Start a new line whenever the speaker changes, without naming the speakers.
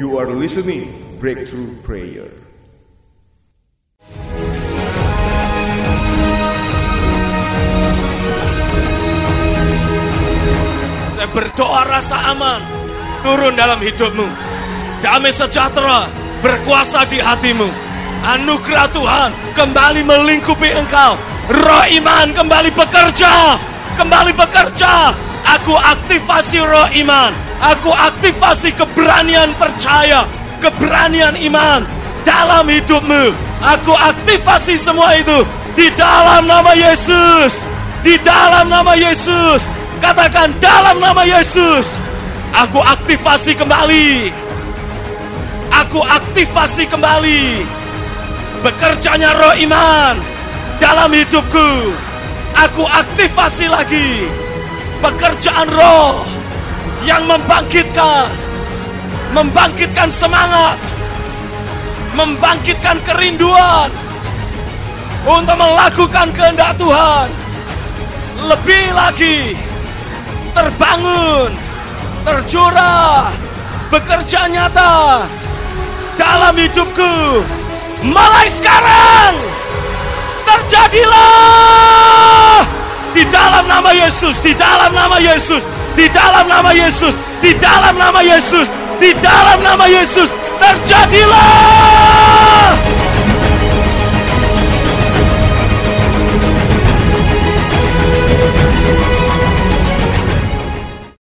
You are listening Breakthrough Prayer.
Saya berdoa rasa aman turun dalam hidupmu. Damai sejahtera berkuasa di hatimu. Anugerah Tuhan kembali melingkupi engkau. Roh iman kembali bekerja. Kembali bekerja. Aku aktifasi roh iman. Aku aktifasi keberanian percaya. Keberanian iman dalam hidupmu. Aku aktifasi semua itu di dalam nama Yesus. Di dalam nama Yesus. Katakan dalam nama Yesus. Aku aktifasi kembali. Aku aktifasi kembali. Bekerjanya roh iman dalam hidupku. Aku aktifasi lagi. Pekerjaan roh yang membangkitkan. Membangkitkan semangat. Membangkitkan kerinduan. Untuk melakukan kehendak Tuhan. Lebih lagi terbangun, terjurah, bekerja nyata dalam hidupku. Mulai sekarang, terjadilah Yesus, di dalam nama Yesus, di dalam nama Yesus, di dalam nama Yesus, di dalam nama Yesus, terjadilah